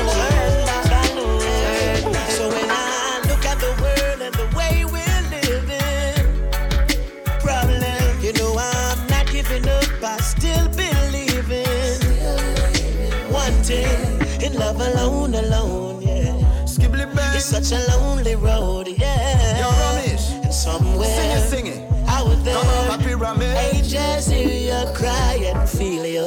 Such a lonely road, yeah. Yo, Ramesh. And somewhere Sing it, sing it. out there, Come on, Papi Ramesh. ages here, your cry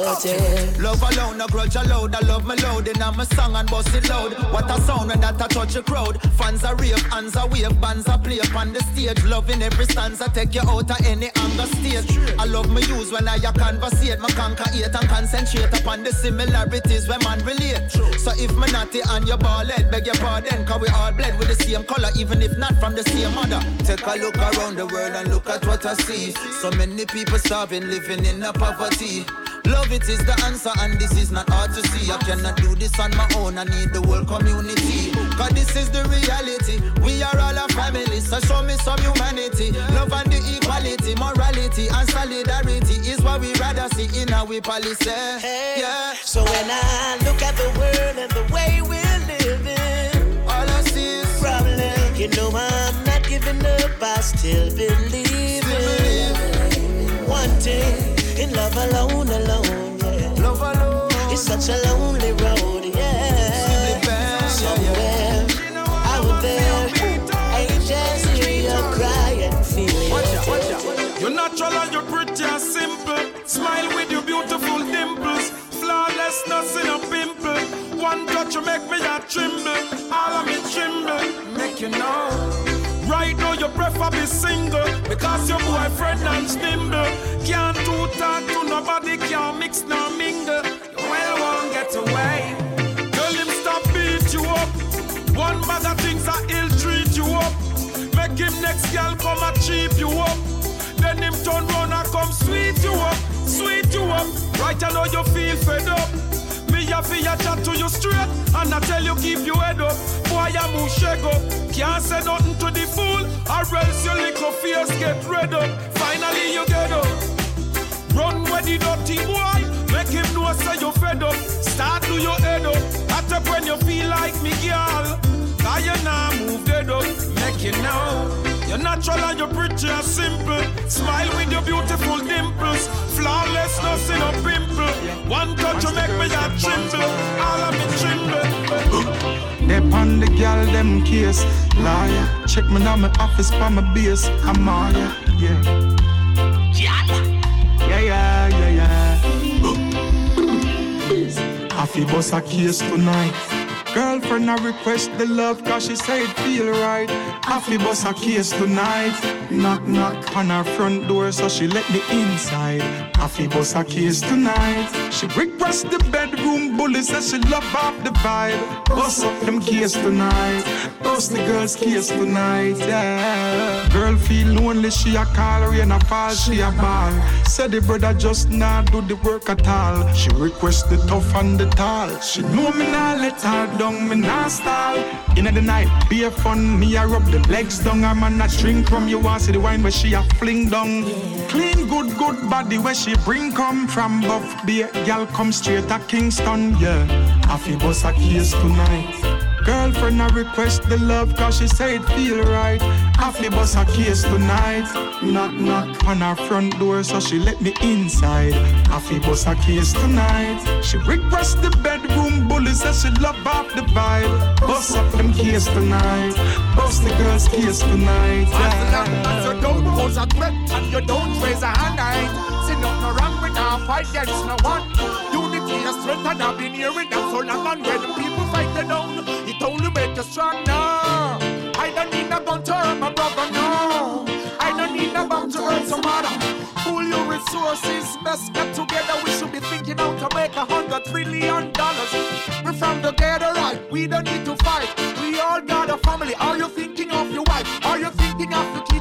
and tear. Love alone, no grudge allowed. I love me loud in my song and bust it loud. What a sound when that I touch a crowd. Fans are rave, hands are wave, bands are play up on the stage. Loving every stanza, take you out of any anger state. I love me use when I conversate, my conquer and concentrate upon the similarities when man relate. So if me naughty and your ball head, beg your pardon, cause we all bled with the same color, even if not from the same mother. Take a look around the world and look at what I see. So many people starving, living in a poverty. Love it is the answer, and this is not hard to see. I cannot do this on my own, I need the whole community. Cause this is the reality. We are all a family, so show me some humanity. Love and the equality, morality, and solidarity is what we rather see in our policy. Hey, yeah. So when I look at the world and the way we're living, all I see is problem. You know I'm not giving up, I still believe in one thing in love alone, alone, yeah. Love alone. It's such a lonely road, yeah. Somewhere out there, angels hear your cry and feel it. You're natural and you're pretty and simple. Smile with your beautiful dimples. Flawlessness in a pimple. One touch you make me a tremble. All of me tremble. Make you know. Right now you prefer be single because your boyfriend and nimble. Can't do talk to nobody, can't mix nor mingle. You well won't get away. Girl him stop beat you up. One bag of things that he'll treat you up. Make him next girl come and cheap you up. Then him turn round and come sweet you up, sweet you up. Right I know you feel fed up. A fi a chat to you straight And I tell you keep your head up. Boy I'm up. Can't say nothing to the fool Or else your little fears get red up. Finally you get up. Run where the dirty boy Make him know say you fed up. Start to your head up. At up when you feel like me girl. Cause you now move dead up. Make you know you're natural and you're pretty and simple. Smile with your beautiful dimples. Flawlessness in a pimple. One touch you make me a tremble. All of me tremble. They on the gal them case. Liar. Check me now my office by my base. I'm all yeah. Yeah, yeah, yeah, yeah. I feel boss a case tonight. Girlfriend, I request the love cause she say it feel right. Feel bust a case tonight. Knock, knock on her front door so she let me inside. Feel bust a case tonight. She request the bedroom bully says she love off the vibe. Bust up them case tonight. Bust the girl's case tonight, yeah. Girl feel lonely, she a call, rain a fall, she a ball. Said the brother just not do the work at all. She request the tough and the tall. She know me not let her down, me not stall. In the night, be a fun, me a rub the legs down. I'm on a drink from you, want see the wine where she a fling down. Clean, good, good body where she bring come from. Buff beer, gal come straight to Kingston, yeah. I feel bust a case tonight. Girlfriend, I request the love cause she say it feel right. Feel bust a case tonight. Knock, knock on her front door so she let me inside. Feel bust a case tonight. She request the bedroom bully says she love off the vibe. Bust up them case tonight. Bust the girl's case tonight. Long as you don't pose a threat and you don't raise a hand, I ain't see nothing wrong with our fight against no one. Is strength and I've been hearing that so long and when people fight it down, it only make you strong now. I don't need a gun to hurt my brother, no. I don't need a bomb to hurt some. Pull your resources, best get together. We should be thinking how to make a hundred trillion dollars. We're from together, right? We don't need to fight. We all got a family. Are you thinking of your wife? Are you thinking of the kids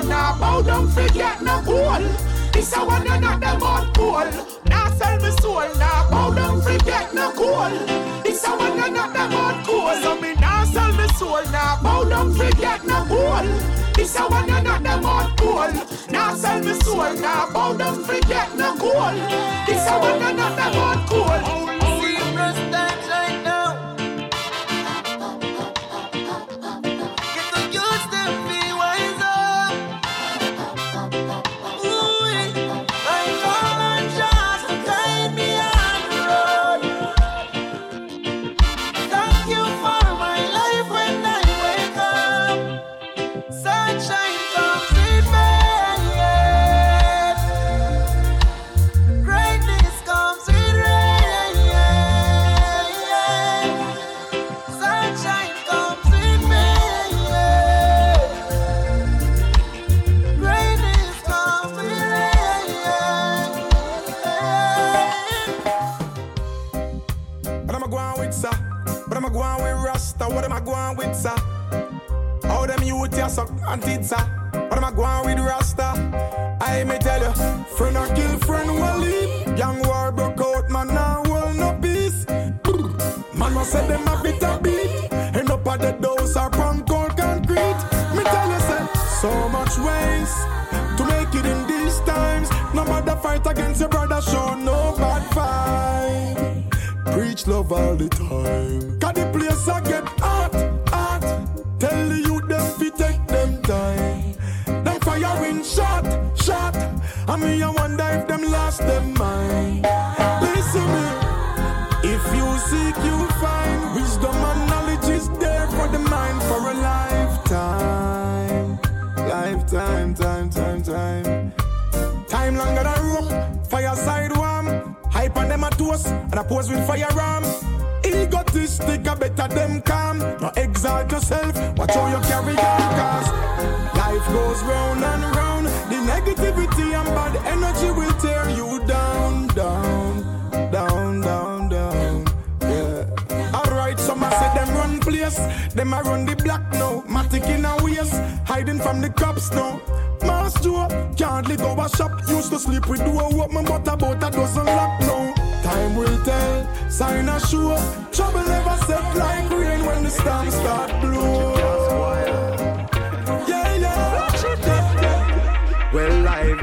soul now. Bow down, forget no goal. This a one and not them on cool. Now sell me soul now. Bow down, forget no goal. This a one and not them on cool. So me now sell me soul now. Bow down, forget no goal. This a one and not them on cool. Now sell me soul now. Bow down, forget no goal. This a one and not them on cool.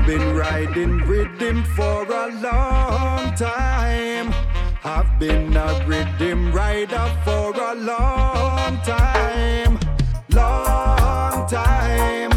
Been riding rhythm for a long time. I've been a rhythm rider for a long time. Long time.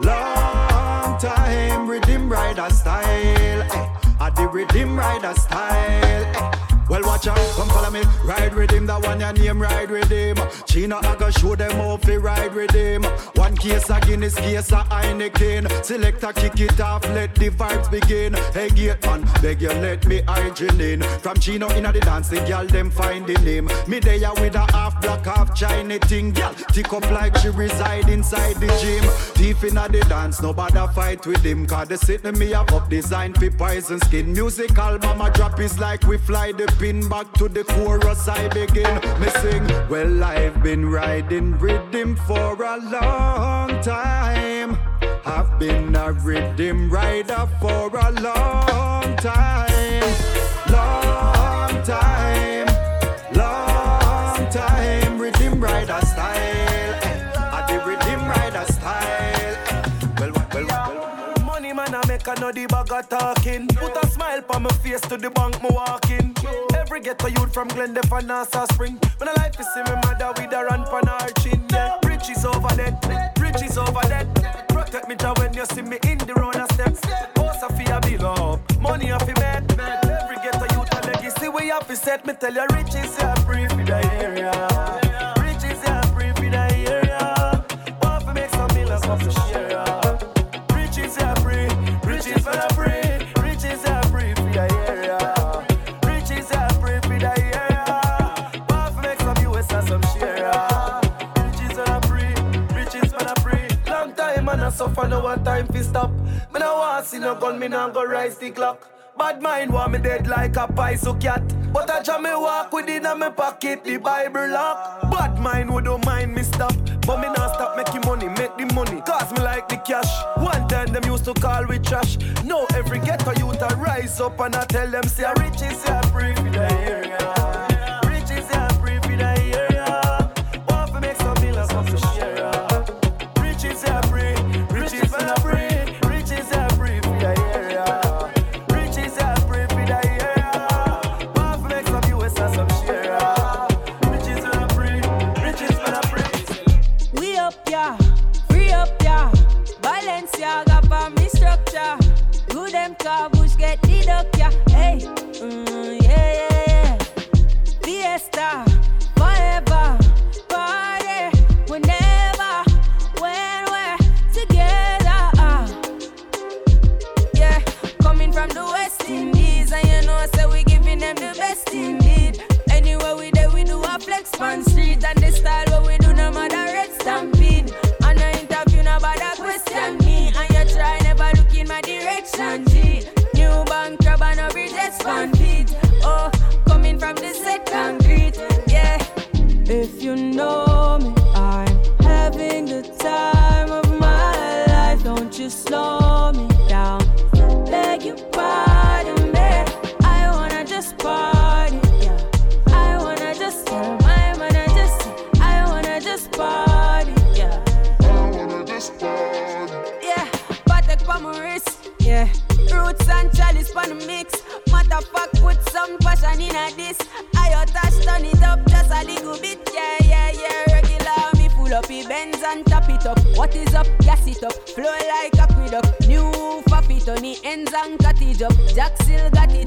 Long time. Rhythm rider style. Eh. I the rhythm rider style. Eh. Well, watch out, come follow me. Ride with him, that one your name, ride with him. Chino, I go show them how fi ride with him. One case a Guinness, case a Heineken. Select a kick it off, let the vibes begin. Hey, gate man, beg you let me hygiene in. From Chino in the dance, the girl them finding him. Me there with a half black, half China thing. Girl, tick up like she reside inside the gym. Thief in the dance, nobody fight with him. Cause they sit me up up design fi poison skin. Music album a drop is like we fly the pin back to the chorus I begin. Me sing, well I've been riding rhythm for a long time. I've been a rhythm rider for a long time. Long time. I know the bag of talking. Put a smile on my face to the bank, me walking. Every ghetto youth from Glendale and Nassau Spring. When I like to see my mother with a run pan her chin. Yeah. Riches over there, riches over there. Protect me job when you see me in the road steps. Oh, Boss of a bill up, money off a bet. Every ghetto youth a legacy we have to set. Me tell you riches are free for the area. I suffer, no one time fi stop. Me no want see no gun, me no go rise the clock. Bad mind want me dead like a paiso cat. But I jam me walk with it in my pocket, the Bible lock. Bad mind would don't mind me stop. But me not stop making money, make the money. Cause me like the cash. One time them used to call we trash. Now every ghetto youth I rise up and I tell them say riches are free for the area.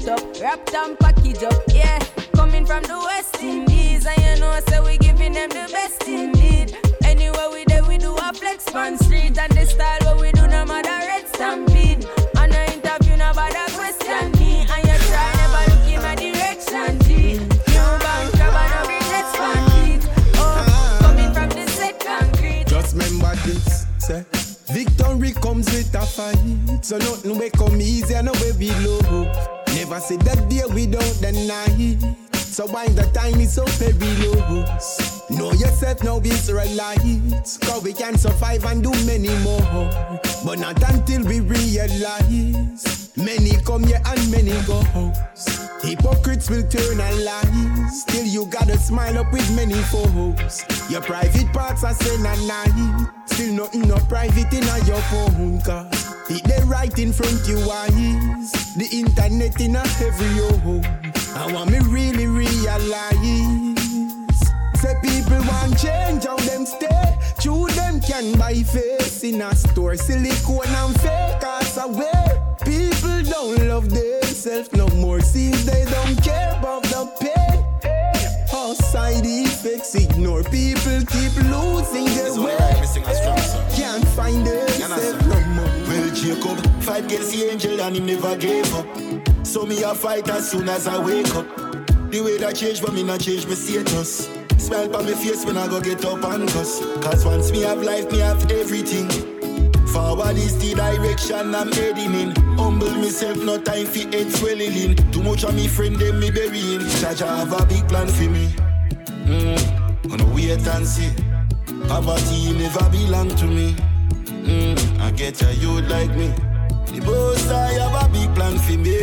It up. Wrapped and package up. Yeah, coming from the West Indies. And you know, so we giving them the best indeed. Anywhere we there, we do a flex on street. And the style what we do, no matter red stampede. And I interview, no matter question me. And you try never look in my direction, G. New bank, now we let's. Oh, coming from the set concrete. Just remember this, say Victory comes with a fight So nothing will come easy and no way we low Never say that day without the night So why the time is so perilous Know yourself now Israelites Cause we can survive and do many more But not until we realize Many come here and many go Hypocrites will turn and lie. Still you gotta smile up with many foes. Your private parts are saying a night. Still nothing no private in your phone cause it they right in front you eyes. The internet in every home. I want me really realize. Say people want change how them stay. True them can buy face in a store. Silicone and fake ass away. People don't love themselves no more. Seems they don't care about the pain. All side effects ignore. People keep losing their way. Can't find themselves no more. Well, Jacob fight against the angel and he never gave up. So me a fight as soon as I wake up. The way that change, but me not change my status. Smile on my face when I go get up and cuss. Cause once me have life, me have everything. Forward is the direction I'm heading in. Humble myself, no time for head swelling in. Too much of me friend, them me burying. Jaja have a big plan for me. Mm, gonna wait and see. Poverty never belong to me. Mm, I get a youth like me. The boss I have a big plan for me.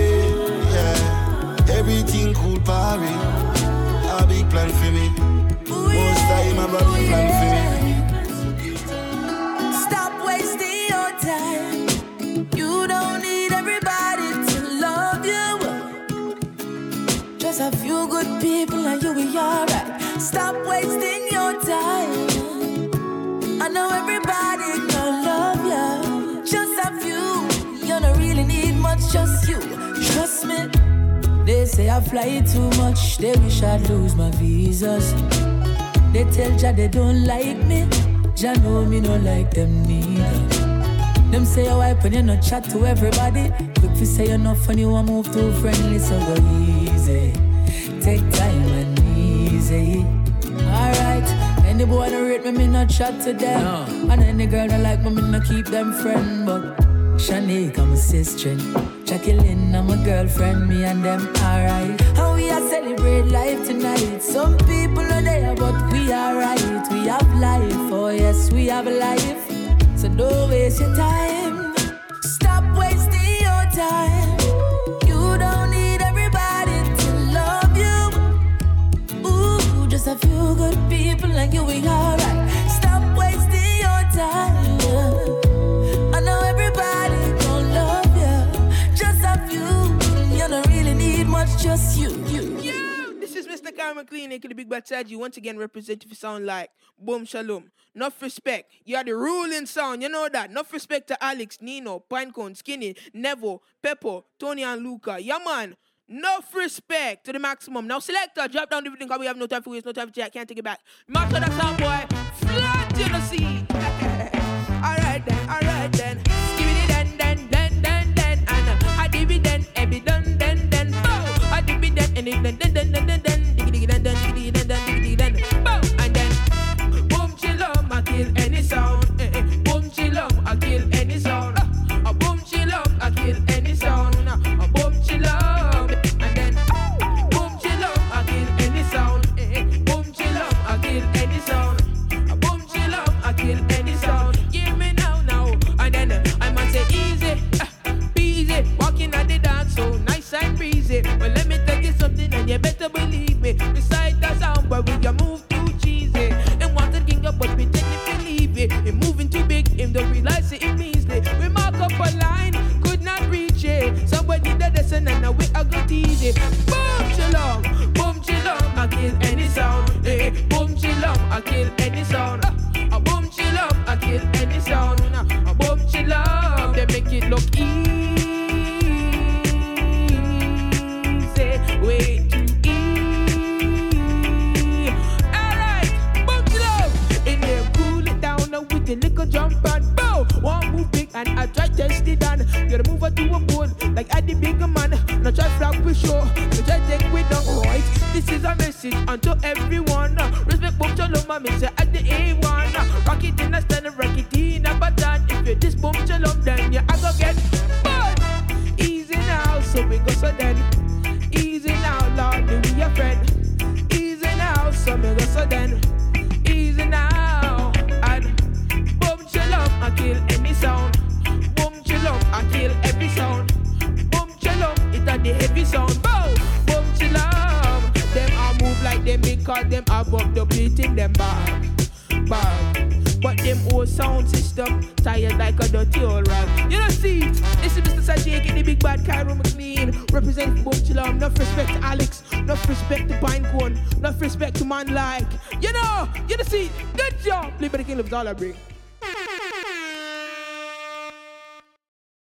Yeah, everything cool, party. A big plan for me. Most time have a big plan for me. Stop wasting your time. You don't need everybody to love you. Just a few good people and you'll be alright. Stop wasting your time. I know everybody gonna love you. Just a few. You don't really need much, just you. Trust me. They say I fly too much. They wish I'd lose my visas. They tell Ja they don't like me. Ja know me no like them neither. Them say you wipe when you no chat to everybody. Quick fi say you're not funny, you move too friendly, so go easy. Take time and easy. Alright, any boy no rate me, me no chat to them. And any girl that like me, me no keep them friend. But Shanique, I'm a sister. Jacqueline, I'm a girlfriend, me and them alright. Are celebrate life tonight. Some people are there, but we are right. We have life, oh yes, we have life. So don't waste your time. Stop wasting your time. You don't need everybody to love you. Ooh, just a few good people like you we are alright. Stop wasting your time. I know everybody gon' love. Just a few. You don't really need much, just you. Mr. Karen McLean, the Big Bad. You once again represent if you sound like Boom Shalom. Enough respect. You are the ruling sound. You know that. Enough respect to Alex, Nino, Pinecone, Skinny, Nevo, Peppo, Tony, and Luca. Yeah, man. Enough respect to the maximum. Now, selector, drop down the video because we have no time for waste, no time for chat. Can't take it back. Master that sound boy. Flat you know see. alright then, alright then. Give it then, then, then, then, then. And uh, it then, every done, then, then. Bow. It then, and it then, then, then, then, then,